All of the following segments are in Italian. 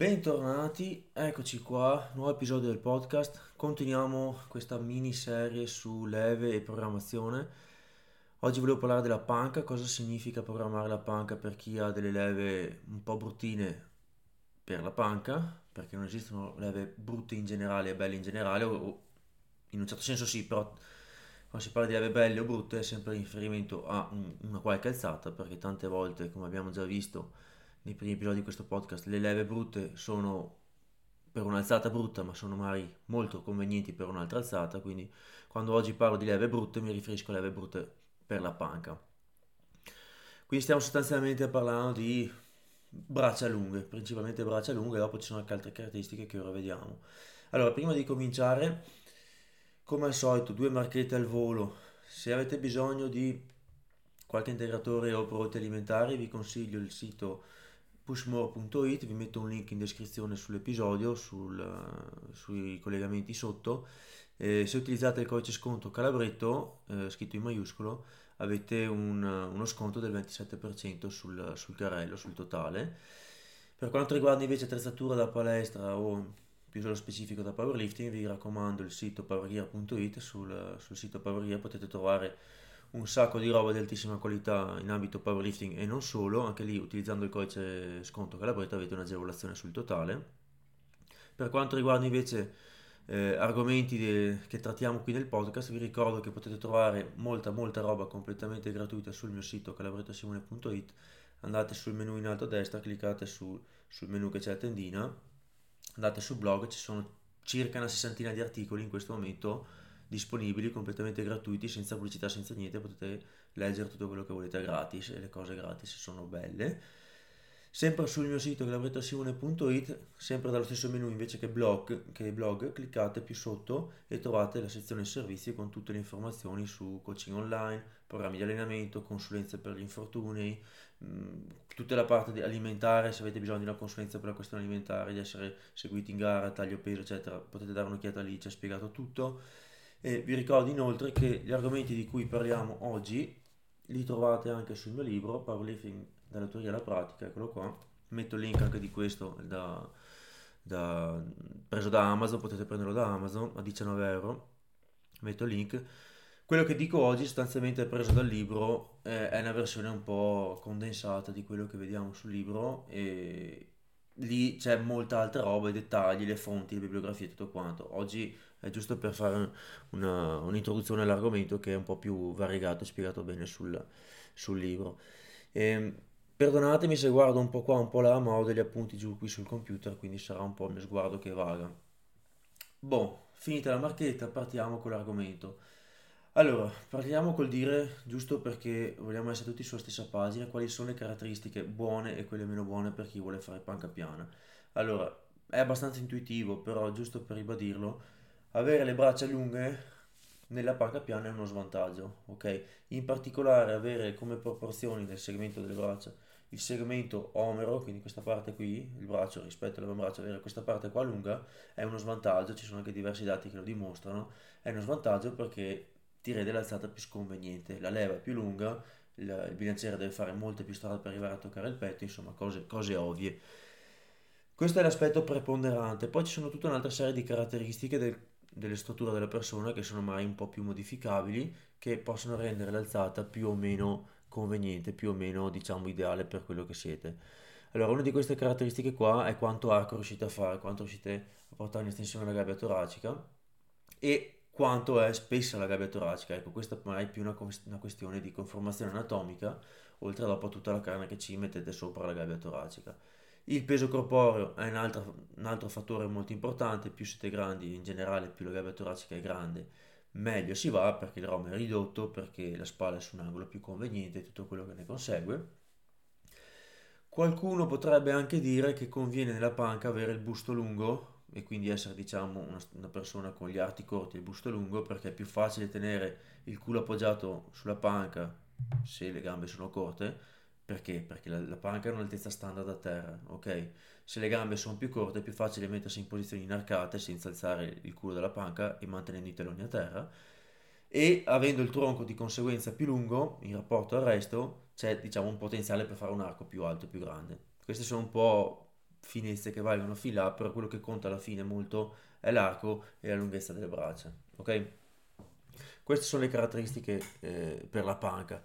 Bentornati, eccoci qua, nuovo episodio del podcast. Continuiamo questa miniserie su leve e programmazione. Oggi volevo parlare della panca, cosa significa programmare la panca per chi ha delle leve un po' bruttine per la panca, perché non esistono leve brutte in generale e belle in generale, o in un certo senso sì, però quando si parla di leve belle o brutte è sempre riferimento a un, una qualche alzata, perché tante volte, come abbiamo già visto, nei primi episodi di questo podcast, le leve brutte sono per un'alzata brutta, ma sono magari molto convenienti per un'altra alzata, quindi quando oggi parlo di leve brutte mi riferisco a leve brutte per la panca. Quindi stiamo sostanzialmente parlando di braccia lunghe, principalmente braccia lunghe, dopo ci sono anche altre caratteristiche che ora vediamo. Allora, prima di cominciare, come al solito, due marchette al volo. Se avete bisogno di qualche integratore o prodotti alimentari, vi consiglio il sito pushmore.it, vi metto un link in descrizione sull'episodio, sul, sui collegamenti sotto. Eh, se utilizzate il codice sconto Calabretto, eh, scritto in maiuscolo, avete un, uno sconto del 27% sul, sul carrello, sul totale. Per quanto riguarda invece attrezzatura da palestra o più nello specifico da powerlifting, vi raccomando il sito powergear.it, sul, sul sito powergear potete trovare un sacco di roba di altissima qualità in ambito powerlifting e non solo, anche lì utilizzando il codice sconto Calabretto avete un'agevolazione sul totale. Per quanto riguarda invece eh, argomenti de- che trattiamo qui nel podcast, vi ricordo che potete trovare molta molta roba completamente gratuita sul mio sito calabrettosimone.it. Andate sul menu in alto a destra, cliccate su, sul menu che c'è la tendina, andate sul blog, ci sono circa una sessantina di articoli in questo momento disponibili completamente gratuiti, senza pubblicità, senza niente, potete leggere tutto quello che volete gratis e le cose gratis sono belle. Sempre sul mio sito glabrettosimone.it, sempre dallo stesso menu invece che blog, che blog, cliccate più sotto e trovate la sezione servizi con tutte le informazioni su coaching online, programmi di allenamento, consulenze per gli infortuni, mh, tutta la parte alimentare, se avete bisogno di una consulenza per la questione alimentare, di essere seguiti in gara, taglio peso, eccetera, potete dare un'occhiata lì, c'è spiegato tutto e vi ricordo inoltre che gli argomenti di cui parliamo oggi li trovate anche sul mio libro Powerlifting dalla teoria alla pratica, eccolo qua. Metto il link anche di questo da, da, preso da Amazon, potete prenderlo da Amazon a 19 euro. Metto il link. Quello che dico oggi sostanzialmente è preso dal libro, eh, è una versione un po' condensata di quello che vediamo sul libro e lì c'è molta altra roba, i dettagli, le fonti, le bibliografie, tutto quanto. Oggi è giusto per fare una, un'introduzione all'argomento che è un po' più variegato e spiegato bene sul, sul libro. E, ehm, perdonatemi se guardo un po' qua, un po' là, ma ho degli appunti giù qui sul computer, quindi sarà un po' il mio sguardo che vaga. Boh, finita la marchetta, partiamo con l'argomento. Allora, partiamo col dire, giusto perché vogliamo essere tutti sulla stessa pagina, quali sono le caratteristiche buone e quelle meno buone per chi vuole fare panca piana. Allora, è abbastanza intuitivo, però giusto per ribadirlo, avere le braccia lunghe nella panca piana è uno svantaggio, ok? In particolare avere come proporzioni del segmento delle braccia il segmento omero, quindi questa parte qui, il braccio rispetto all'avambraccio, avere questa parte qua lunga è uno svantaggio, ci sono anche diversi dati che lo dimostrano, è uno svantaggio perché ti rende l'alzata più sconveniente, la leva è più lunga, il, il bilanciere deve fare molte più strade per arrivare a toccare il petto, insomma cose, cose ovvie. Questo è l'aspetto preponderante, poi ci sono tutta un'altra serie di caratteristiche del, delle strutture della persona che sono mai un po' più modificabili, che possono rendere l'alzata più o meno conveniente, più o meno diciamo ideale per quello che siete. Allora, una di queste caratteristiche qua è quanto arco riuscite a fare, quanto riuscite a portare in estensione la gabbia toracica e quanto è spessa la gabbia toracica. Ecco, questa è più una, una questione di conformazione anatomica, oltre dopo a tutta la carne che ci mettete sopra la gabbia toracica. Il peso corporeo è un altro, un altro fattore molto importante, più siete grandi in generale, più la gabbia toracica è grande, meglio si va perché il ROM è ridotto, perché la spalla è su un angolo più conveniente e tutto quello che ne consegue. Qualcuno potrebbe anche dire che conviene nella panca avere il busto lungo, e quindi essere diciamo una, una, persona con gli arti corti e il busto lungo perché è più facile tenere il culo appoggiato sulla panca se le gambe sono corte perché? Perché la, la panca è un'altezza standard a terra, ok? Se le gambe sono più corte è più facile mettersi in posizioni inarcate senza alzare il culo dalla panca e mantenendo i taloni a terra e avendo il tronco di conseguenza più lungo in rapporto al resto c'è diciamo un potenziale per fare un arco più alto e più grande. Queste sono un po' finezze che valgono fin là, però quello che conta alla fine molto è l'arco e la lunghezza delle braccia, ok? Queste sono le caratteristiche eh, per la panca.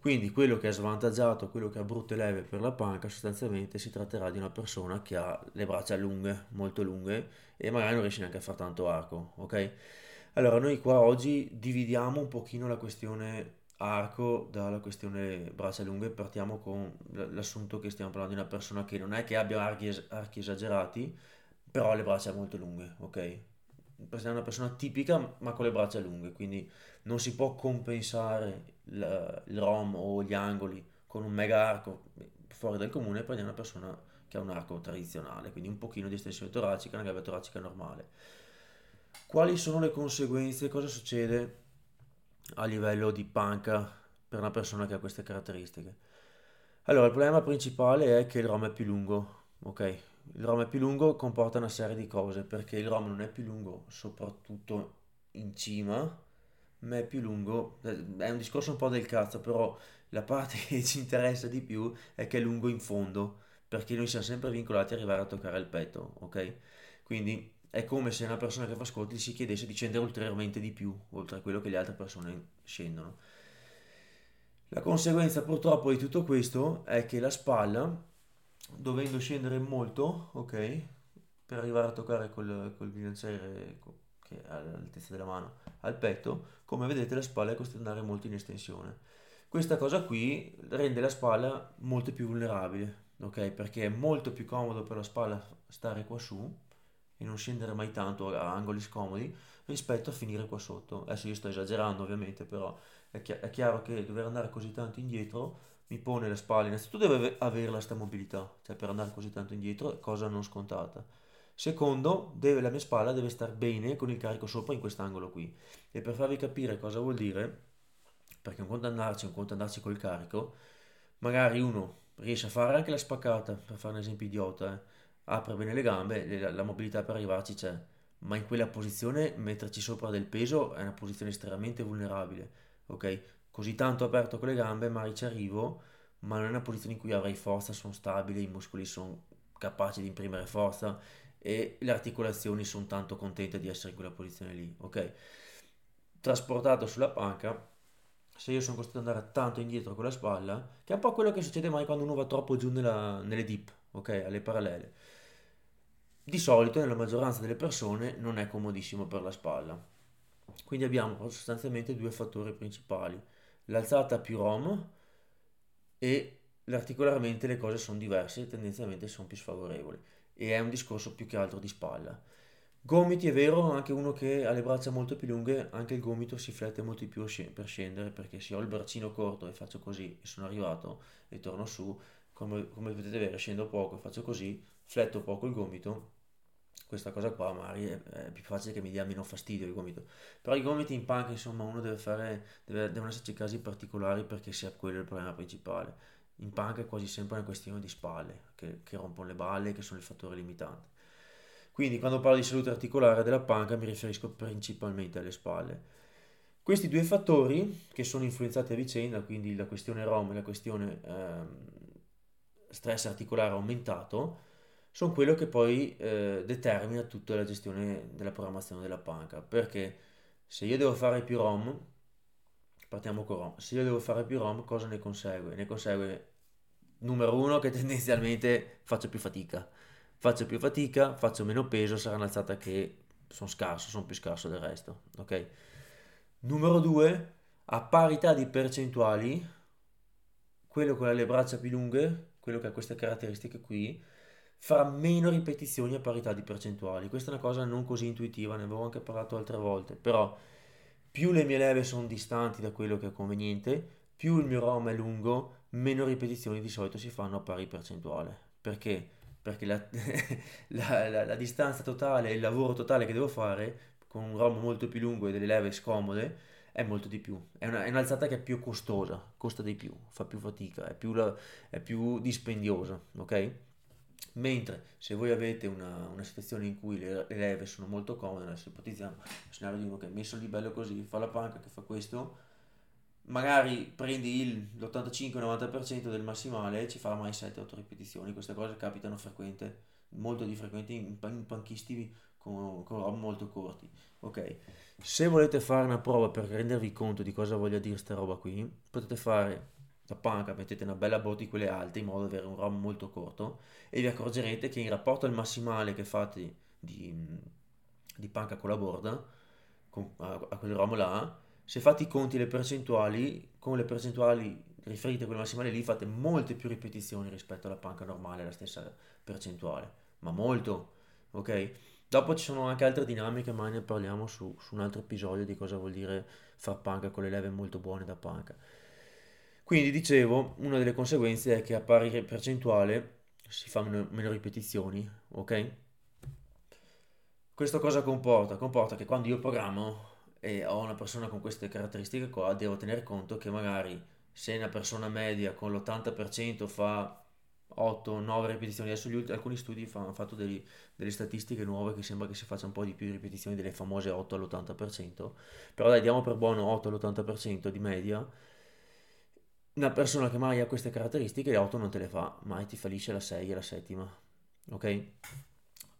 Quindi quello che è svantaggiato, quello che ha brutte leve per la panca, sostanzialmente si tratterà di una persona che ha le braccia lunghe, molto lunghe, e magari non riesce neanche a fare tanto arco, ok? Allora, noi qua oggi dividiamo un pochino la questione arco dalla questione braccia lunghe, partiamo con l'assunto che stiamo parlando di una persona che non è che abbia archi, archi esagerati, però ha le braccia molto lunghe, ok? È una persona tipica ma con le braccia lunghe, quindi non si può compensare il, il ROM o gli angoli con un mega arco fuori dal comune, prendiamo una persona che ha un arco tradizionale, quindi un pochino di estensione toracica, una gabbia toracica normale. Quali sono le conseguenze? Cosa succede a livello di panca per una persona che ha queste caratteristiche? Allora, il problema principale è che il ROM è più lungo, ok? Il ROM è più lungo comporta una serie di cose, perché il ROM non è più lungo soprattutto in cima, ma è più lungo, è un discorso un po' del cazzo, però la parte che ci interessa di più è che è lungo in fondo, perché noi siamo sempre vincolati ad arrivare a toccare il petto, ok? Quindi è come se una persona che fa ascolti si chiedesse di scendere ulteriormente di più, oltre a quello che le altre persone scendono. La conseguenza purtroppo di tutto questo è che la spalla, dovendo scendere molto, ok, per arrivare a toccare col, col bilanciere che è all'altezza della mano al petto, come vedete la spalla è costretta ad andare molto in estensione. Questa cosa qui rende la spalla molto più vulnerabile, ok? Perché è molto più comodo per la spalla stare qua su e non scendere mai tanto a angoli scomodi rispetto a finire qua sotto. Adesso io sto esagerando ovviamente, però è, chi- è chiaro che dover andare così tanto indietro mi pone la spalla, innanzitutto deve avere la sta mobilità, cioè per andare così tanto indietro cosa non scontata. Secondo, deve, la mia spalla deve stare bene con il carico sopra in quest'angolo qui. E per farvi capire cosa vuol dire, perché un conto andarci, un conto andarci col carico, magari uno riesce a fare anche la spaccata, per fare un esempio idiota, eh. apre bene le gambe, la, la mobilità per arrivarci c'è, ma in quella posizione metterci sopra del peso è una posizione estremamente vulnerabile, ok? Così tanto aperto con le gambe, magari ci arrivo, ma non è una posizione in cui avrai forza, sono stabili, i muscoli sono capaci di imprimere forza e le articolazioni sono tanto contente di essere in quella posizione lì, ok? Trasportato sulla panca, se io sono costretto ad andare tanto indietro con la spalla, che è un po' quello che succede mai quando uno va troppo giù nella, nelle dip, ok? Alle parallele. Di solito, nella maggioranza delle persone, non è comodissimo per la spalla. Quindi abbiamo sostanzialmente due fattori principali. L'alzata più ROM e l'articolarmente le cose sono diverse e tendenzialmente sono più sfavorevoli e è un discorso più che altro di spalla. Gomiti è vero, anche uno che ha le braccia molto più lunghe, anche il gomito si flette molto di più per scendere, perché se ho il braccino corto e faccio così e sono arrivato e torno su, come, come potete vedere scendo poco e faccio così, fletto poco il gomito, questa cosa qua magari è, è, più facile che mi dia meno fastidio il gomito. Però i gomiti in panca, insomma, uno deve fare, deve, devono esserci casi particolari perché sia quello il problema principale in panca è quasi sempre una questione di spalle, che, che rompono le balle, che sono il fattore limitante. Quindi quando parlo di salute articolare della panca mi riferisco principalmente alle spalle. Questi due fattori che sono influenzati a vicenda, quindi la questione ROM e la questione ehm, stress articolare aumentato, sono quello che poi eh, determina tutta la gestione della programmazione della panca. Perché se io devo fare più ROM, partiamo con ROM, se io devo fare più ROM cosa ne consegue? Ne consegue numero uno che tendenzialmente faccio più fatica. Faccio più fatica, faccio meno peso, sarà un'alzata che sono scarso, sono più scarso del resto, ok? Numero due, a parità di percentuali, quello con le braccia più lunghe, quello che ha queste caratteristiche qui, farà meno ripetizioni a parità di percentuali. Questa è una cosa non così intuitiva, ne avevo anche parlato altre volte, però più le mie leve sono distanti da quello che è conveniente, più il mio ROM è lungo, meno ripetizioni di solito si fanno a pari percentuale. Perché? Perché la, la, la, la distanza totale, il lavoro totale che devo fare con un ROM molto più lungo e delle leve scomode è molto di più. È, una, è un'alzata che è più costosa, costa di più, fa più fatica, è più, è più dispendiosa, ok? Mentre se voi avete una, una situazione in cui le, le, leve sono molto comode, adesso ipotizziamo il scenario di uno che è messo lì bello così, fa la panca, che fa questo, magari prendi il, l'85-90% del massimale e ci fa mai 7-8 ripetizioni. Queste cose capitano frequente, molto di frequente in, in panchisti con, con rob molto corti. Ok, se volete fare una prova per rendervi conto di cosa voglia dire sta roba qui, potete fare la panca, mettete una bella botte di quelle alte in modo da avere un ROM molto corto e vi accorgerete che in rapporto al massimale che fate di, di panca con la borda, con, a, a quel ROM là, se fate i conti le percentuali, con le percentuali riferite a quel massimale lì fate molte più ripetizioni rispetto alla panca normale, la stessa percentuale, ma molto, ok? Dopo ci sono anche altre dinamiche, ma ne parliamo su, su un altro episodio di cosa vuol dire far panca con le leve molto buone da panca. Quindi dicevo, una delle conseguenze è che a pari percentuale si fa meno, ripetizioni, ok? Questo cosa comporta? Comporta che quando io programmo e ho una persona con queste caratteristiche qua, devo tenere conto che magari se una persona media con l'80% fa 8-9 ripetizioni, adesso ultimi, alcuni studi fa, hanno fatto degli, delle statistiche nuove che sembra che si faccia un po' di più ripetizioni delle famose 8 all'80%, però dai diamo per buono 8 all'80% di media, una persona che mai ha queste caratteristiche le 8 non te le fa, mai ti fallisce la 6 e la settima, ok?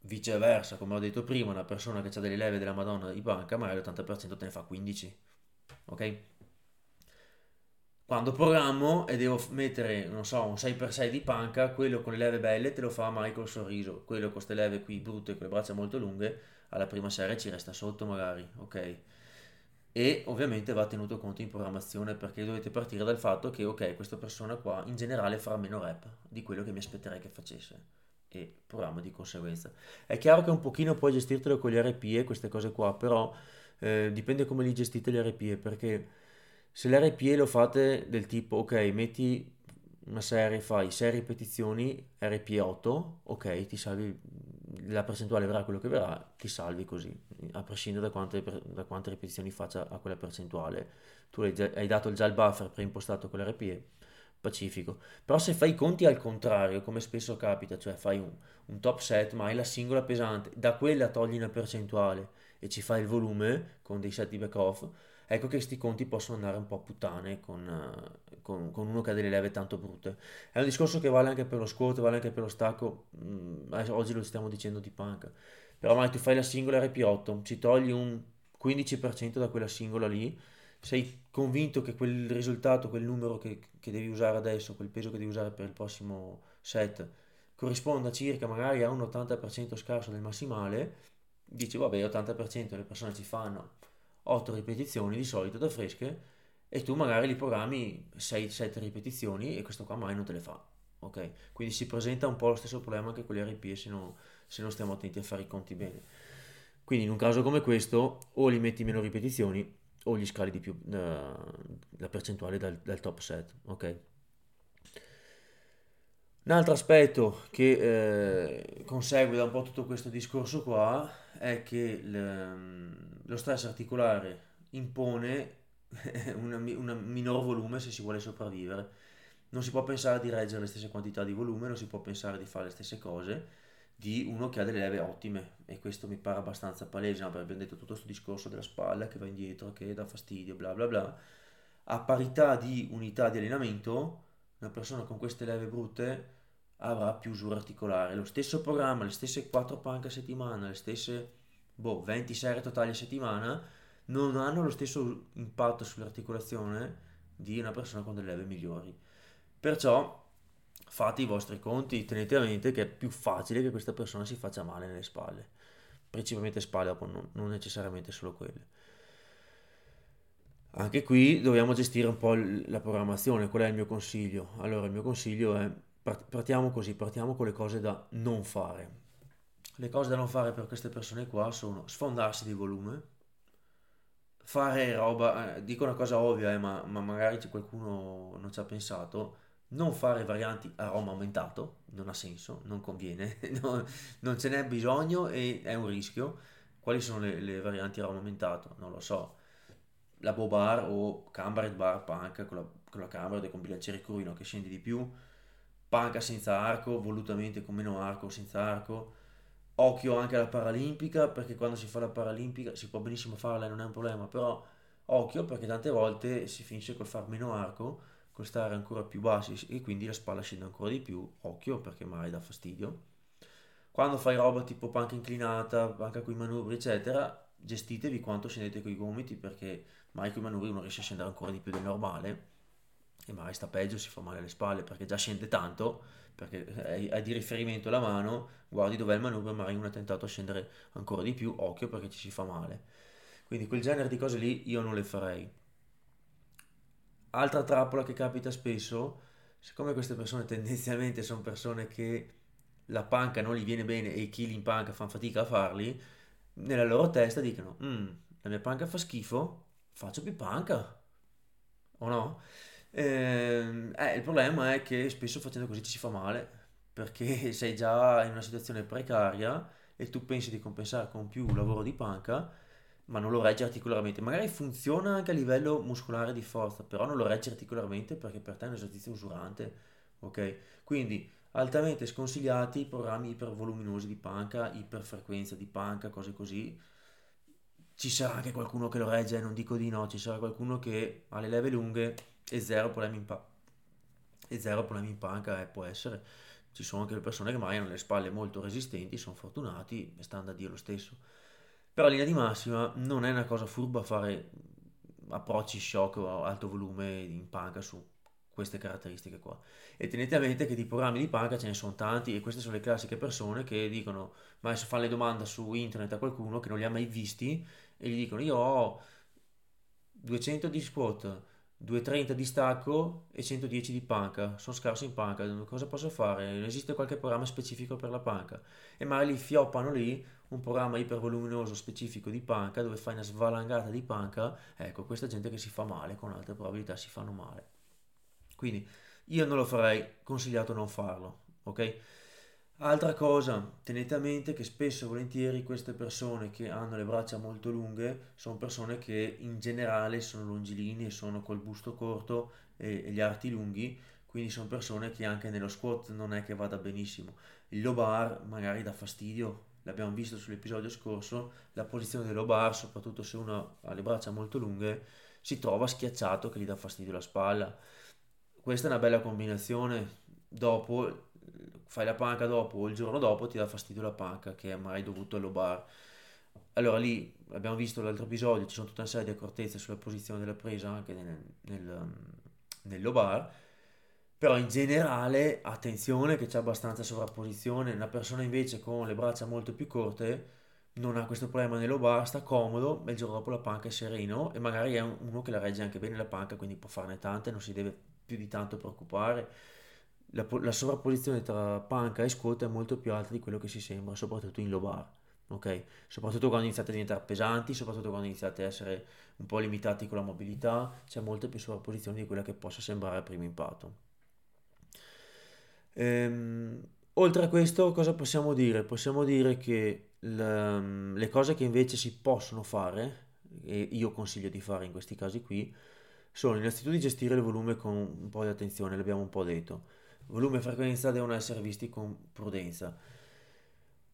Viceversa, come ho detto prima, una persona che ha delle leve della Madonna di banca, magari l'80% te ne fa 15, ok? Quando programmo e devo mettere, non so, un 6x6 di panca, quello con le leve belle te lo fa Michael Sorriso, quello con queste leve qui brutte, con le braccia molto lunghe, alla prima serie ci resta sotto magari, ok? E ovviamente va tenuto conto in programmazione perché dovete partire dal fatto che, ok, questa persona qua in generale farà meno rep di quello che mi aspetterei che facesse e programma di conseguenza. È chiaro che un pochino puoi gestirtelo con le RPE, queste cose qua, però eh, dipende come li gestite le RPE perché se l'RPE lo fate del tipo, ok, metti una serie, fai 6 ripetizioni, RPE 8, ok, ti salvi, la percentuale verrà quello che verrà, ti salvi così, a prescindere da quante, da quante ripetizioni faccia a quella percentuale. Tu hai, già, hai dato già il buffer preimpostato con l'RPE, pacifico. Però se fai i conti al contrario, come spesso capita, cioè fai un, un top set, ma hai la singola pesante, da quella togli una percentuale e ci fai il volume con dei set di back off, ecco che questi conti possono andare un po' a puttane con, uh, con, con, uno che ha delle leve tanto brutte. È un discorso che vale anche per lo squat, vale anche per lo stacco, mm, oggi lo stiamo dicendo di panca. Però mai tu fai la singola RP8, ci togli un 15% da quella singola lì, sei convinto che quel risultato, quel numero che, che devi usare adesso, quel peso che devi usare per il prossimo set, corrisponda circa magari a un 80% scarso del massimale, dici vabbè 80% le persone ci fanno 8 ripetizioni di solito da fresche e tu magari li programmi 6-7 ripetizioni e questo qua mai non te le fa. Ok? Quindi si presenta un po' lo stesso problema anche con le RP se, no, se non stiamo attenti a fare i conti bene. Quindi in un caso come questo o li metti meno ripetizioni o gli scali di più uh, la percentuale dal, dal, top set. Ok? Un altro aspetto che eh, consegue da un po' tutto questo discorso qua è che le, lo stress articolare impone un minor volume se si vuole sopravvivere. Non si può pensare di reggere le stesse quantità di volume, non si può pensare di fare le stesse cose di uno che ha delle leve ottime e questo mi pare abbastanza palese, no? abbiamo detto tutto questo discorso della spalla che va indietro, che dà fastidio, bla bla bla. A parità di unità di allenamento, una persona con queste leve brutte avrà più usura articolare. Lo stesso programma, le stesse 4 panche a settimana, le stesse boh, 20 serie totali a settimana non hanno lo stesso impatto sull'articolazione di una persona con delle leve migliori. Perciò fate i vostri conti, tenete a mente che è più facile che questa persona si faccia male nelle spalle, principalmente spalle, non necessariamente solo quelle. Anche qui dobbiamo gestire un po' la programmazione, qual è il mio consiglio? Allora il mio consiglio è partiamo così, partiamo con le cose da non fare. Le cose da non fare per queste persone qua sono sfondarsi di volume, fare roba, eh, dico una cosa ovvia, eh, ma, ma, magari qualcuno non ci ha pensato, non fare varianti a aroma aumentato, non ha senso, non conviene, no, non ce n'è bisogno e è un rischio. Quali sono le, le varianti a aroma aumentato? Non lo so. La Bobar o Cambaret Bar Punk con la, con la Cambaret e con bilanciere cruino che scendi di più, panca senza arco, volutamente con meno arco senza arco, occhio anche alla paralimpica perché quando si fa la paralimpica si può benissimo farla non è un problema però occhio perché tante volte si finisce col far meno arco, col stare ancora più bassi e quindi la spalla scende ancora di più, occhio perché mai dà fastidio. Quando fai roba tipo panca inclinata, panca con i manubri, eccetera, gestitevi quanto scendete con i gomiti perché mai con i manubri uno riesce a scendere ancora di più del normale e magari sta peggio, si fa male alle spalle perché già scende tanto, perché hai, di riferimento la mano, guardi dov'è il manubrio, magari uno ha tentato a scendere ancora di più, occhio perché ci si fa male. Quindi quel genere di cose lì io non le farei. Altra trappola che capita spesso, siccome queste persone tendenzialmente sono persone che la panca non gli viene bene e i chili in panca fanno fatica a farli, nella loro testa dicono, mm, la mia panca fa schifo, faccio più panca. O no? Eh, eh, il problema è che spesso facendo così ti si fa male, perché sei già in una situazione precaria e tu pensi di compensare con più lavoro di panca, ma non lo reggi articolarmente. Magari funziona anche a livello muscolare di forza, però non lo reggi articolarmente perché per te è un esercizio usurante, ok? Quindi altamente sconsigliati i programmi ipervoluminosi di panca, iperfrequenza di panca, cose così. Ci sarà anche qualcuno che lo regge, non dico di no, ci sarà qualcuno che ha le leve lunghe e zero problemi in, pa- e zero problemi in panca, eh, può essere. Ci sono anche le persone che magari hanno le spalle molto resistenti, sono fortunati e stanno da Dio lo stesso. Però in linea di massima non è una cosa furba fare approcci shock o alto volume in panca su queste caratteristiche qua. E tenete a mente che di programmi di panca ce ne sono tanti e queste sono le classiche persone che dicono, ma adesso fanno le domande su internet a qualcuno che non li ha mai visti e gli dicono io ho 200 di squat, 230 di stacco e 110 di panca, sono scarso in panca, cosa posso fare? Esiste qualche programma specifico per la panca? E magari fioppano lì un programma ipervoluminoso specifico di panca dove fai una svalangata di panca, ecco, questa gente che si fa male, con altre probabilità si fanno male. Quindi io non lo farei, consigliato non farlo, ok? Altra cosa, tenete a mente che spesso e volentieri queste persone che hanno le braccia molto lunghe sono persone che in generale sono longilinee, sono col busto corto e, e gli arti lunghi, quindi sono persone che anche nello squat non è che vada benissimo. Il low bar magari dà fastidio, l'abbiamo visto sull'episodio scorso, la posizione del low bar, soprattutto se uno ha le braccia molto lunghe, si trova schiacciato che gli dà fastidio la spalla. Questa è una bella combinazione. Dopo fai la panca dopo o il giorno dopo ti dà fastidio la panca che è mai dovuto allo bar. Allora lì abbiamo visto l'altro episodio, ci sono tutta una serie di accortezze sulla posizione della presa anche nel, nel, nello bar, però in generale attenzione che c'è abbastanza sovrapposizione, una persona invece con le braccia molto più corte non ha questo problema nello bar, sta comodo, e il giorno dopo la panca è sereno. E magari è uno che la regge anche bene la panca, quindi può farne tante, non si deve più di tanto preoccupare la, la sovrapposizione tra panca e squat è molto più alta di quello che si sembra, soprattutto in low bar. Ok? Soprattutto quando iniziate a diventare pesanti, soprattutto quando iniziate a essere un po' limitati con la mobilità, c'è molta più sovrapposizione di quella che possa sembrare a primo impatto. Ehm, oltre a questo, cosa possiamo dire? Possiamo dire che le, le cose che invece si possono fare, e io consiglio di fare in questi casi qui, sono innanzitutto di gestire il volume con un po' di attenzione, l'abbiamo un po' detto volume e frequenza devono essere visti con prudenza.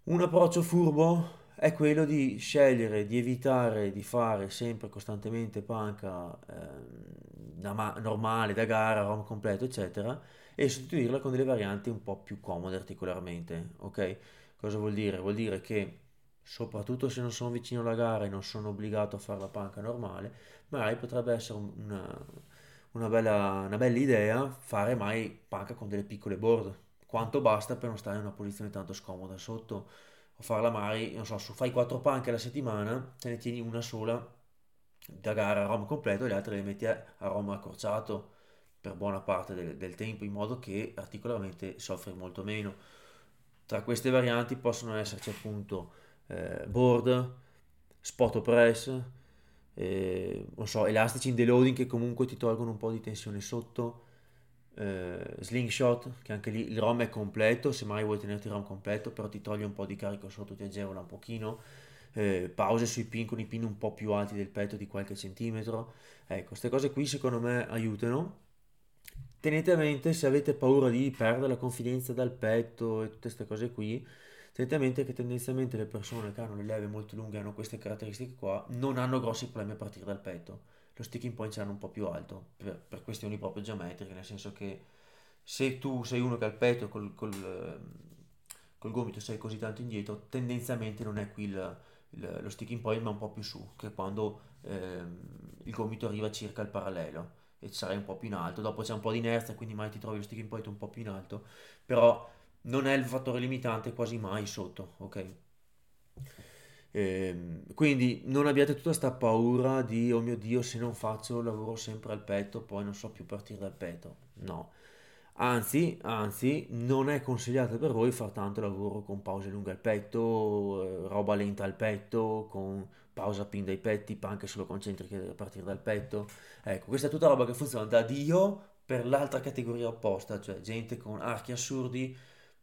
Un approccio furbo è quello di scegliere di evitare di fare sempre costantemente panca eh, normale da gara, rom completo, eccetera, e sostituirla con delle varianti un po' più comode articolarmente. Ok? Cosa vuol dire? Vuol dire che soprattutto se non sono vicino alla gara e non sono obbligato a fare la panca normale, magari potrebbe essere una una bella, una bella idea fare mai panca con delle piccole board. Quanto basta per non stare in una posizione tanto scomoda sotto. O farla mai, non so, su fai quattro panche alla settimana, te ne tieni una sola da gara a ROM completo e le altre le metti a, a ROM accorciato per buona parte del, del tempo, in modo che articolarmente soffri molto meno. Tra queste varianti possono esserci appunto eh, board, spot press, eh, non so, elastici in deloading che comunque ti tolgono un po' di tensione sotto, eh, slingshot che anche lì il ROM è completo, se mai vuoi tenerti il ROM completo però ti toglie un po' di carico sotto, ti agevola un pochino, eh, pause sui pin con i pin un po' più alti del petto di qualche centimetro, ecco, queste cose qui secondo me aiutano. Tenete a mente se avete paura di perdere la confidenza dal petto e tutte queste cose qui, Tenete a mente che tendenzialmente le persone che hanno le leve molto lunghe hanno queste caratteristiche qua, non hanno grossi problemi a partire dal petto. lo sticking point ce l'hanno un po' più alto, per, per questioni proprio geometriche, nel senso che se tu sei uno che al petto col, col, col gomito sei così tanto indietro, tendenzialmente non è qui il, il, lo sticking point ma un po' più su, che quando ehm, il gomito arriva circa al parallelo e sarai un po' più in alto, dopo c'è un po' di inerzia, quindi mai ti trovi lo sticking point un po' più in alto, però non è il fattore limitante quasi mai sotto, ok? Ehm, quindi non abbiate tutta questa paura di, oh mio Dio, se non faccio lavoro sempre al petto, poi non so più partire dal petto. No. Anzi, anzi, non è consigliato per voi fare tanto lavoro con pause lunghe al petto, eh, roba lenta al petto, con pausa pin dai petti, panche solo concentriche a partire dal petto. Ecco, questa è tutta roba che funziona da Dio per l'altra categoria opposta, cioè gente con archi assurdi,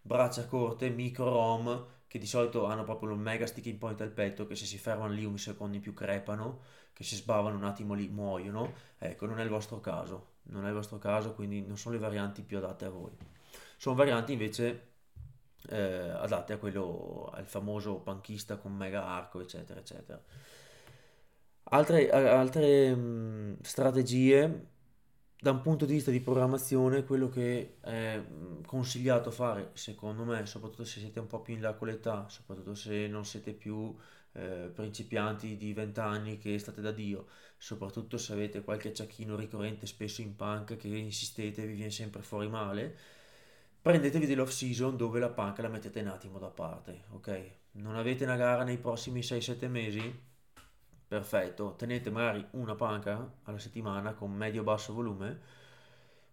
braccia corte, micro ROM, che di solito hanno proprio un mega sticking point al petto, che se si fermano lì un secondo in più crepano, che se sbavano un attimo lì muoiono. Ecco, non è il vostro caso non è il vostro caso, quindi non sono le varianti più adatte a voi. Sono varianti invece eh, adatte a quello, al famoso panchista con mega arco, eccetera, eccetera. Altre, altre mh, strategie da un punto di vista di programmazione, quello che è consigliato fare, secondo me, soprattutto se siete un po' più in là con l'età, soprattutto se non siete più eh, principianti di 20 anni che state da Dio, soprattutto se avete qualche acciacchino ricorrente spesso in punk che insistete e vi viene sempre fuori male, prendetevi dell'off season dove la punk la mettete un attimo da parte, ok? Non avete una gara nei prossimi 6-7 mesi? Perfetto, tenete magari una panca alla settimana con medio-basso volume,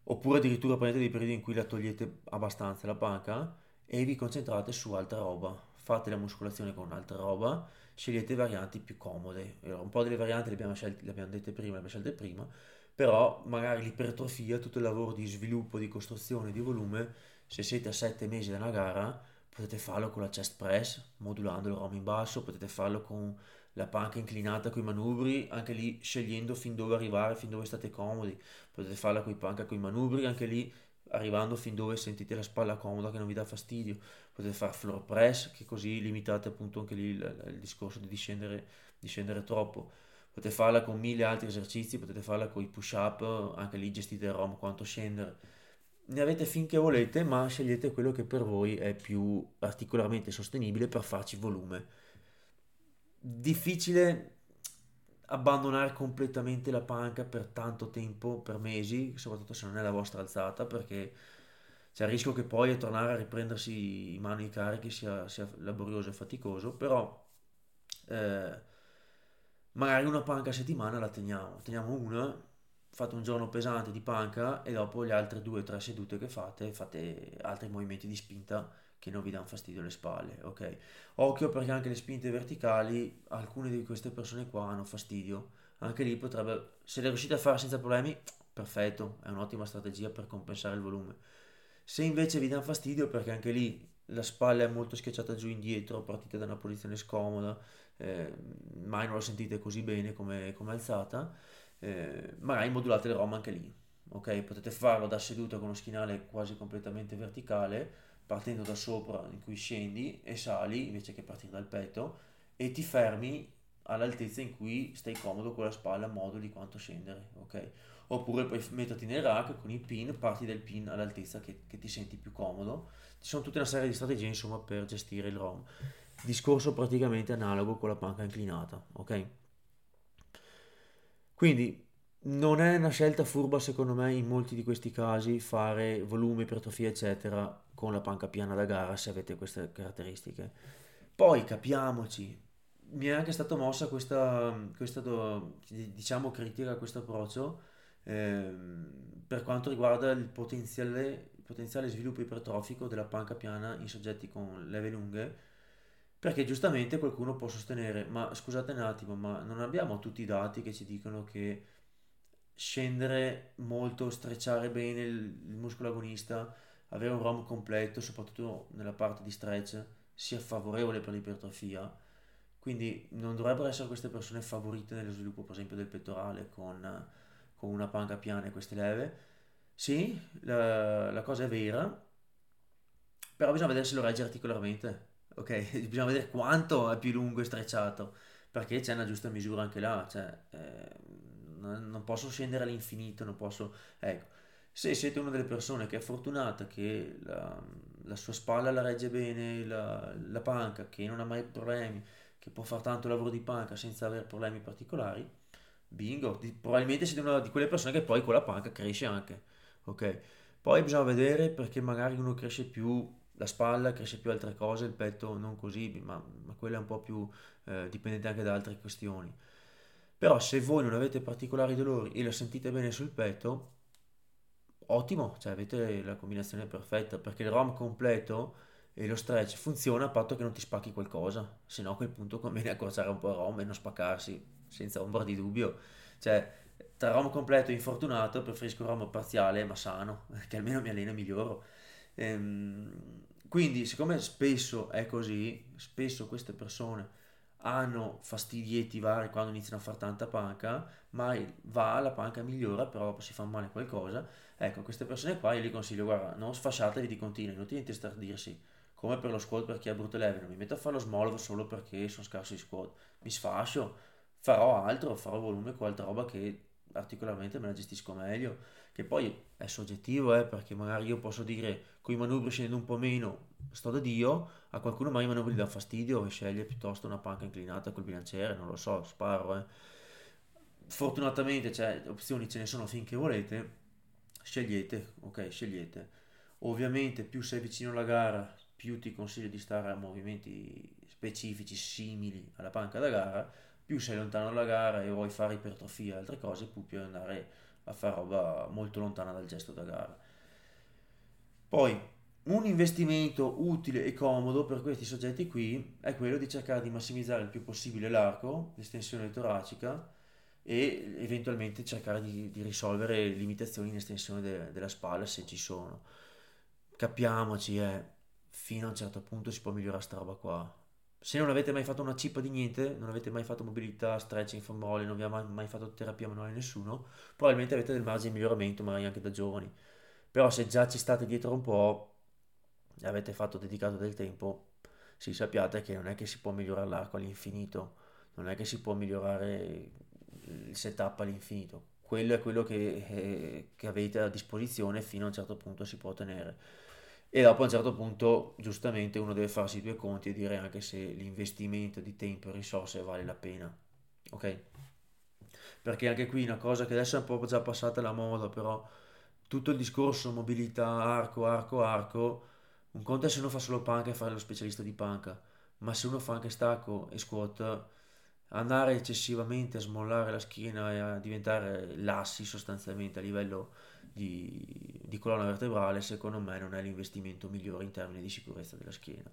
oppure addirittura prendete dei periodi in cui la togliete abbastanza la panca e vi concentrate su altra roba. Fate la muscolazione con altra roba scegliete varianti più comode. Un po' delle varianti le abbiamo, scelte, le abbiamo dette prima, le abbiamo scelte prima, però magari l'ipertrofia, tutto il lavoro di sviluppo, di costruzione, di volume, se siete a 7 mesi da una gara, potete farlo con la chest press, modulando il ROM in basso, potete farlo con la panca inclinata con i manubri, anche lì scegliendo fin dove arrivare, fin dove state comodi, potete farla con i panca con i manubri, anche lì arrivando fin dove sentite la spalla comoda che non vi dà fastidio. Potete fare floor press, che così limitate appunto anche lì il, il discorso di discendere, discendere troppo. Potete farla con mille altri esercizi, potete farla con i push up, anche lì gestite il ROM quanto scendere. Ne avete finché volete, ma scegliete quello che per voi è più particolarmente sostenibile per farci volume. Difficile abbandonare completamente la panca per tanto tempo, per mesi, soprattutto se non è la vostra alzata, perché c'è il rischio che poi a tornare a riprendersi in mano i carichi sia, sia laborioso e faticoso, però eh, magari una panca a settimana la teniamo, teniamo una, fate un giorno pesante di panca e dopo le altre due o tre sedute che fate fate altri movimenti di spinta che non vi danno fastidio alle spalle, ok? Occhio perché anche le spinte verticali, alcune di queste persone qua hanno fastidio, anche lì potrebbe, se le riuscite a fare senza problemi, perfetto, è un'ottima strategia per compensare il volume. Se invece vi danno fastidio perché anche lì la spalla è molto schiacciata giù indietro, partite da una posizione scomoda, eh, mai non la sentite così bene come, come alzata, eh, magari modulate il ROM anche lì, ok? Potete farlo da seduta con uno schienale quasi completamente verticale, partendo da sopra in cui scendi e sali invece che partire dal petto e ti fermi all'altezza in cui stai comodo con la spalla a modo di quanto scendere, ok? Oppure puoi metterti nel rack con i pin, parti dal pin all'altezza che, che ti senti più comodo. Ci sono tutta una serie di strategie insomma per gestire il ROM. Discorso praticamente analogo con la panca inclinata, ok? Quindi non è una scelta furba secondo me in molti di questi casi fare volume, ipertrofia eccetera con la panca piana da gara se avete queste caratteristiche. Poi capiamoci, mi è anche stata mossa questa, questa diciamo critica a questo approccio eh, per quanto riguarda il potenziale, il potenziale sviluppo ipertrofico della panca piana in soggetti con leve lunghe perché giustamente qualcuno può sostenere ma scusate un attimo ma non abbiamo tutti i dati che ci dicono che scendere molto, strecciare bene il, il muscolo agonista, avere un ROM completo, soprattutto nella parte di stretch, sia favorevole per l'ipertrofia. Quindi non dovrebbero essere queste persone favorite nello sviluppo, per esempio, del pettorale con, con una panca piana e queste leve. Sì, la, la cosa è vera, però bisogna vedere se lo regge articolarmente. Ok, bisogna vedere quanto è più lungo e strecciato, perché c'è una giusta misura anche là. Cioè, eh, non posso scendere all'infinito, non posso... Ecco, se siete una delle persone che è fortunata, che la, la sua spalla la regge bene, la, la panca, che non ha mai problemi, che può fare tanto lavoro di panca senza avere problemi particolari, bingo, di, probabilmente siete una di quelle persone che poi con la panca cresce anche, ok? Poi bisogna vedere perché magari uno cresce più la spalla, cresce più altre cose, il petto non così, ma, ma quello è un po' più eh, dipendente anche da altre questioni. Però se voi non avete particolari dolori e lo sentite bene sul petto, ottimo, cioè avete la combinazione perfetta, perché il ROM completo e lo stretch funziona a patto che non ti spacchi qualcosa, se no a quel punto conviene accorciare un po' il ROM e non spaccarsi, senza ombra di dubbio. Cioè, tra ROM completo e infortunato preferisco ROM parziale ma sano, che almeno mi alleno e miglioro. Ehm, quindi, siccome spesso è così, spesso queste persone hanno fastidietti vari quando iniziano a fare tanta panca, ma va, la panca migliora, però si fa male qualcosa. Ecco, queste persone qua io gli consiglio, guarda, non sfasciatevi di continuo, inutile intestardirsi, come per lo squat per chi ha brutte leve, non mi metto a fare lo small solo perché sono scarso di squat, mi sfascio, farò altro, farò volume altra roba che particolarmente me la gestisco meglio, che poi è soggettivo, eh, perché magari io posso dire con i manubri scendendo un po' meno sto da Dio, a qualcuno mai i manubri dà fastidio e sceglie piuttosto una panca inclinata col bilanciere, non lo so, sparo, eh. Fortunatamente cioè, opzioni ce ne sono finché volete, scegliete, ok, scegliete. Ovviamente più sei vicino alla gara, più ti consiglio di stare a movimenti specifici simili alla panca da gara, più sei lontano dalla gara e vuoi fare ipertrofia e altre cose, più puoi andare a fare roba molto lontana dal gesto da gara. Poi, un investimento utile e comodo per questi soggetti qui è quello di cercare di massimizzare il più possibile l'arco, l'estensione toracica e eventualmente cercare di, di risolvere limitazioni in estensione de, della spalla se ci sono. Capiamoci, eh, fino a un certo punto si può migliorare sta roba qua se non avete mai fatto una cippa di niente, non avete mai fatto mobilità, stretching, famole, non vi ha mai, fatto terapia manuale nessuno, probabilmente avete del margine di miglioramento, magari anche da giovani. Però se già ci state dietro un po' avete fatto dedicato del tempo, sì, sappiate che non è che si può migliorare l'arco all'infinito, non è che si può migliorare il setup all'infinito. Quello è quello che, eh, che avete a disposizione fino a un certo punto si può ottenere e dopo a un certo punto giustamente uno deve farsi i due conti e dire anche se l'investimento di tempo e risorse vale la pena ok? Perché anche qui una cosa che adesso è un po' già passata la moda però tutto il discorso mobilità arco arco arco un conto è se uno fa solo panca e fare lo specialista di panca ma se uno fa anche stacco e squat andare eccessivamente a smollare la schiena e a diventare lassi sostanzialmente a livello di, di colonna vertebrale, secondo me non è l'investimento migliore in termini di sicurezza della schiena.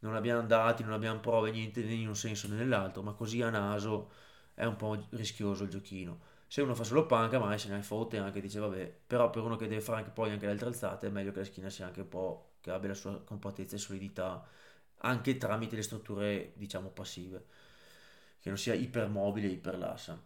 Non abbiamo dati, non abbiamo prove, niente né in un senso né nell'altro, ma così a naso è un po' rischioso il giochino. Se uno fa solo panca, mai se ne fotte anche, dice vabbè, però per uno che deve fare anche poi anche le altre alzate è meglio che la schiena sia anche un po', che abbia la sua compattezza e solidità, anche tramite le strutture, diciamo, passive, che non sia ipermobile iperlassa.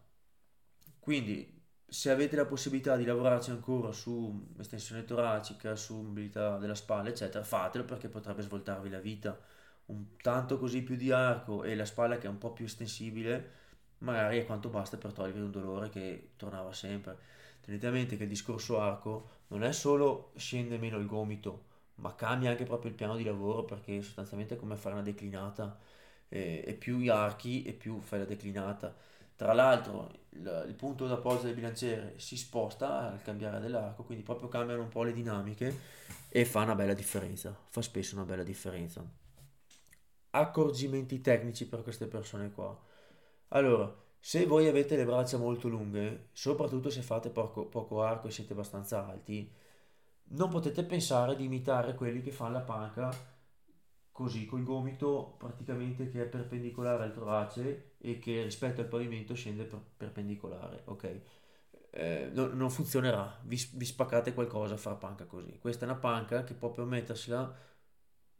Quindi se avete la possibilità di lavorarci ancora su estensione toracica, su mobilità della spalla, eccetera, fatelo perché potrebbe svoltarvi la vita. Un tanto così più di arco e la spalla che è un po' più estensibile, magari è quanto basta per togliervi un dolore che tornava sempre. Tenete a mente che il discorso arco non è solo scende meno il gomito, ma cambia anche proprio il piano di lavoro perché sostanzialmente è come fare una declinata e, e più archi e più fai la declinata tra l'altro il, il punto d'appoggio del bilanciere si sposta al cambiare dell'arco, quindi proprio cambiano un po' le dinamiche e fa una bella differenza, fa spesso una bella differenza. Accorgimenti tecnici per queste persone qua. Allora, se voi avete le braccia molto lunghe, soprattutto se fate poco, poco arco e siete abbastanza alti, non potete pensare di imitare quelli che fanno la panca così col gomito praticamente che è perpendicolare al torace e che rispetto al pavimento scende per, perpendicolare, ok? Eh, no, non funzionerà, vi, vi, spaccate qualcosa a far panca così. Questa è una panca che può permettersela,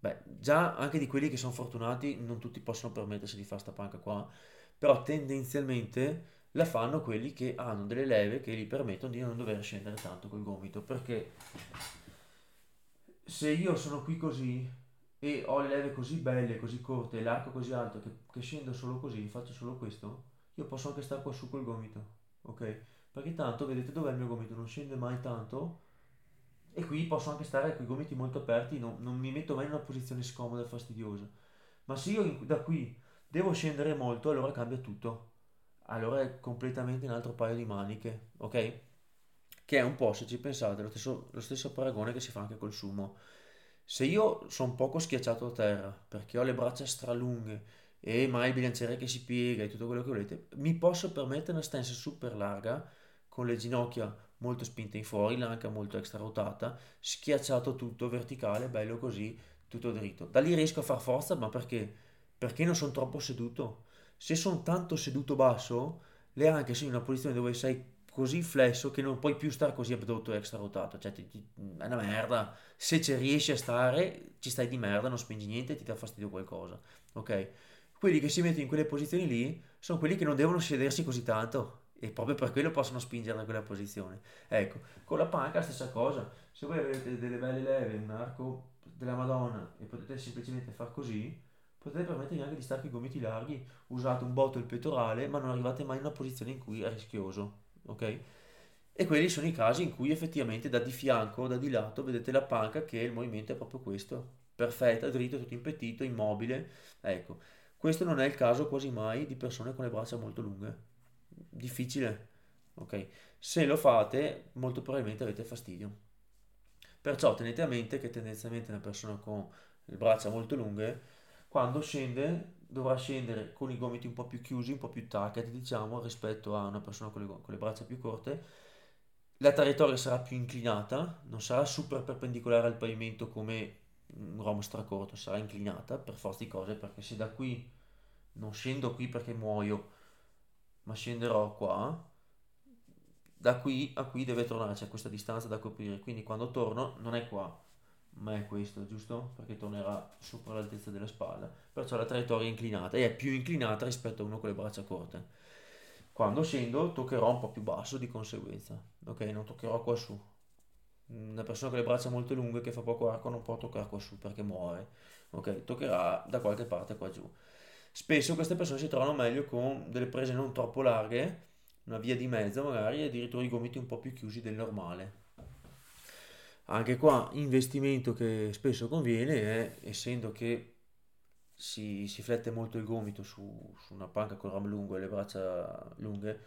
beh, già anche di quelli che sono fortunati non tutti possono permettersi di fare sta panca qua, però tendenzialmente la fanno quelli che hanno delle leve che gli permettono di non dover scendere tanto col gomito, perché se io sono qui così e ho le leve così belle, così corte, l'arco così alto che, che scendo solo così, faccio solo questo, io posso anche stare qua su col gomito. ok? Perché tanto, vedete dov'è il mio gomito, non scende mai tanto e qui posso anche stare con i gomiti molto aperti, non, non mi metto mai in una posizione scomoda e fastidiosa. Ma se io in- da qui devo scendere molto, allora cambia tutto. Allora è completamente un altro paio di maniche, ok? Che è un po', se ci pensate, lo stesso, lo stesso paragone che si fa anche col sumo. Se io sono poco schiacciato a terra perché ho le braccia stralunghe e mai il bilanciere che si piega e tutto quello che volete, mi posso permettere una stance super larga con le ginocchia molto spinte in fuori, l'anca molto extra rotata, schiacciato tutto verticale, bello così, tutto dritto. Da lì riesco a far forza, ma perché? Perché non sono troppo seduto. Se sono tanto seduto basso, le anche sono in una posizione dove sei così flesso che non puoi più stare così abdotto extra rotato, cioè ti- ti- è una merda. Se ci riesci a stare, ci stai di merda, non spingi niente ti dà fastidio qualcosa, ok? Quelli che si mettono in quelle posizioni lì sono quelli che non devono sedersi così tanto e proprio per quello possono spingere da quella posizione. Ecco, con la panca la stessa cosa, se voi avete delle belle leve, un arco della Madonna e potete semplicemente far così, potete permettervi anche di stare con i gomiti larghi, usate un botto il pettorale, ma non arrivate mai in una posizione in cui è rischioso, ok? E quelli sono i casi in cui effettivamente da di fianco da di lato vedete la panca che il movimento è proprio questo, perfetta, dritto, tutto impettito, immobile. Ecco, questo non è il caso quasi mai di persone con le braccia molto lunghe. Difficile, ok? Se lo fate, molto probabilmente avete fastidio. Perciò tenete a mente che tendenzialmente una persona con le braccia molto lunghe, quando scende, dovrà scendere con i gomiti un po' più chiusi, un po' più tucked, diciamo, rispetto a una persona con le, con le braccia più corte. La traiettoria sarà più inclinata, non sarà super perpendicolare al pavimento come un uomo stracorto, sarà inclinata per forza di cose, perché se da qui non scendo qui perché muoio, ma scenderò qua, da qui a qui deve tornare, c'è questa distanza da coprire, quindi quando torno non è qua, ma è questo, giusto? Perché tornerà sopra l'altezza della spalla, perciò la traiettoria è inclinata e è più inclinata rispetto a uno con le braccia corte. Quando scendo toccherò un po' più basso di conseguenza, ok? Non toccherò qua su. Una persona con le braccia molto lunghe che fa poco arco non può toccare qua su perché muore, ok? Toccherà da qualche parte qua giù. Spesso queste persone si trovano meglio con delle prese non troppo larghe, una via di mezzo magari, addirittura i gomiti un po' più chiusi del normale. Anche qua investimento che spesso conviene è, essendo che si, si flette molto il gomito su, su una panca con ramo lungo e le braccia lunghe,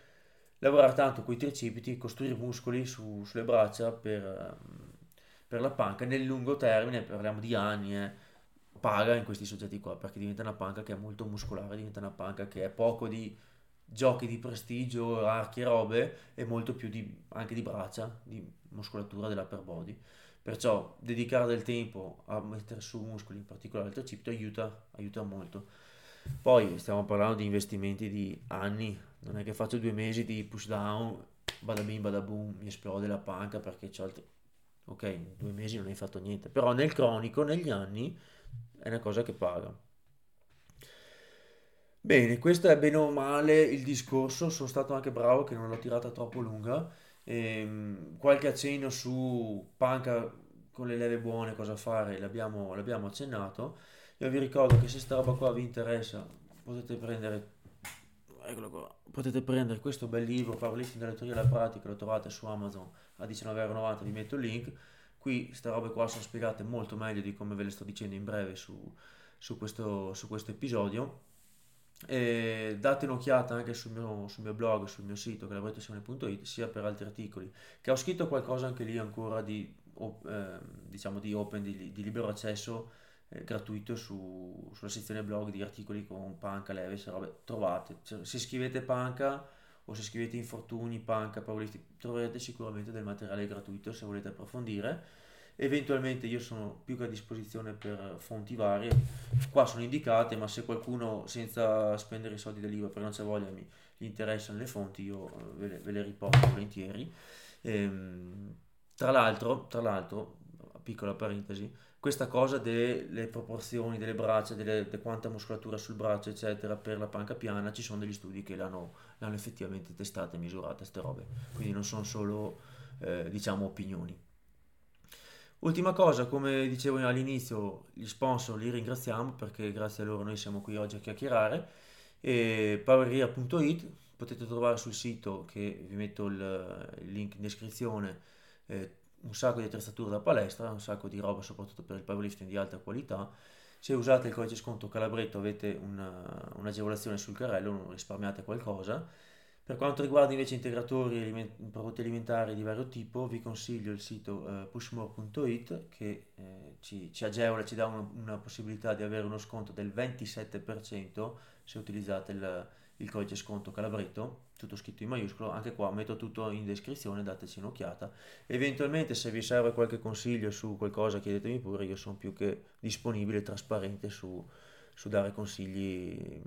lavorare tanto con i tricipiti, costruire muscoli su- sulle braccia per, ehm, per la panca nel lungo termine, parliamo di anni, eh, paga in questi soggetti qua, perché diventa una panca che è molto muscolare, diventa una panca che è poco di giochi di prestigio, archi e robe, e molto più di, anche di braccia, di muscolatura dell'upper body. Perciò dedicare del tempo a mettere su muscoli, in particolare il tricipite, aiuta, aiuta molto. Poi stiamo parlando di investimenti di anni, non è che faccio due mesi di push down, bada bim bada boom, mi esplode la panca perché c'ho il... Ok, in due mesi non hai fatto niente, però nel cronico, negli anni, è una cosa che paga. Bene, questo è bene o male il discorso, sono stato anche bravo che non l'ho tirata troppo lunga. Ehm, qualche accenno su panca con le leve buone, cosa fare, l'abbiamo l'abbiamo accennato. Io vi ricordo che se sta roba qua vi interessa, potete prendere, eccolo qua, potete prendere questo bel libro, Powerlifting dalle teorie alla pratica, lo trovate su Amazon a 19,90€, vi metto il link. Qui queste robe qua sono spiegate molto meglio di come ve le sto dicendo in breve su, su questo, su questo episodio. E date un'occhiata anche sul mio, sul mio blog, sul mio sito, lavorazione.it, sia per altri articoli, che ho scritto qualcosa anche lì ancora di, op- ehm, diciamo di open, di, di libero accesso eh, gratuito su- sulla sezione blog di articoli con panca, leve, se robe, trovate. Se, se scrivete panca o se scrivete infortuni, panca, powerlifting, troverete sicuramente del materiale gratuito se volete approfondire. Eventualmente io sono più che a disposizione per fonti varie, qua sono indicate, ma se qualcuno senza spendere i soldi del libro, perché non c'è voglia, mi, interessano le fonti, io eh, ve le, ve le riporto volentieri. Ehm, tra l'altro, tra l'altro, piccola parentesi, questa cosa delle proporzioni delle braccia, delle, di quanta muscolatura sul braccio, eccetera, per la panca piana, ci sono degli studi che l'hanno, l'hanno effettivamente testata e misurata, queste robe. Quindi non sono solo, eh, diciamo, opinioni. Ultima cosa, come dicevo all'inizio, gli sponsor li ringraziamo perché grazie a loro noi siamo qui oggi a chiacchierare e poweria.it potete trovare sul sito che vi metto il, il link in descrizione eh, un sacco di attrezzature da palestra, un sacco di roba soprattutto per il powerlifting di alta qualità. Se usate il codice sconto Calabretto avete una, un'agevolazione sul carrello, risparmiate qualcosa. Per quanto riguarda invece integratori e prodotti alimentari di vario tipo, vi consiglio il sito eh, pushmore.it che eh, ci, ci, agevola, ci dà una, una, possibilità di avere uno sconto del 27% se utilizzate il, il codice sconto Calabretto, tutto scritto in maiuscolo, anche qua metto tutto in descrizione, dateci un'occhiata. Eventualmente se vi serve qualche consiglio su qualcosa chiedetemi pure, io sono più che disponibile e trasparente su, su dare consigli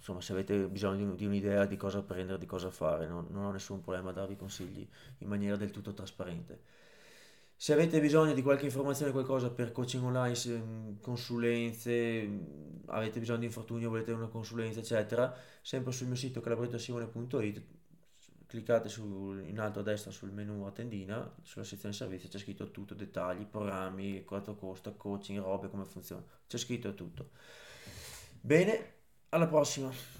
insomma, se avete bisogno di, un'idea di cosa prendere, di cosa fare, non, non ho nessun problema a darvi consigli in maniera del tutto trasparente. Se avete bisogno di qualche informazione, qualcosa per coaching online, consulenze, avete bisogno di infortunio, volete una consulenza, eccetera, sempre sul mio sito calabrettosimone.it, cliccate su, in alto a destra sul menu a tendina, sulla sezione servizi c'è scritto tutto, dettagli, programmi, quanto costa, coaching, robe, come funziona, c'è scritto tutto. Bene, alla prossima!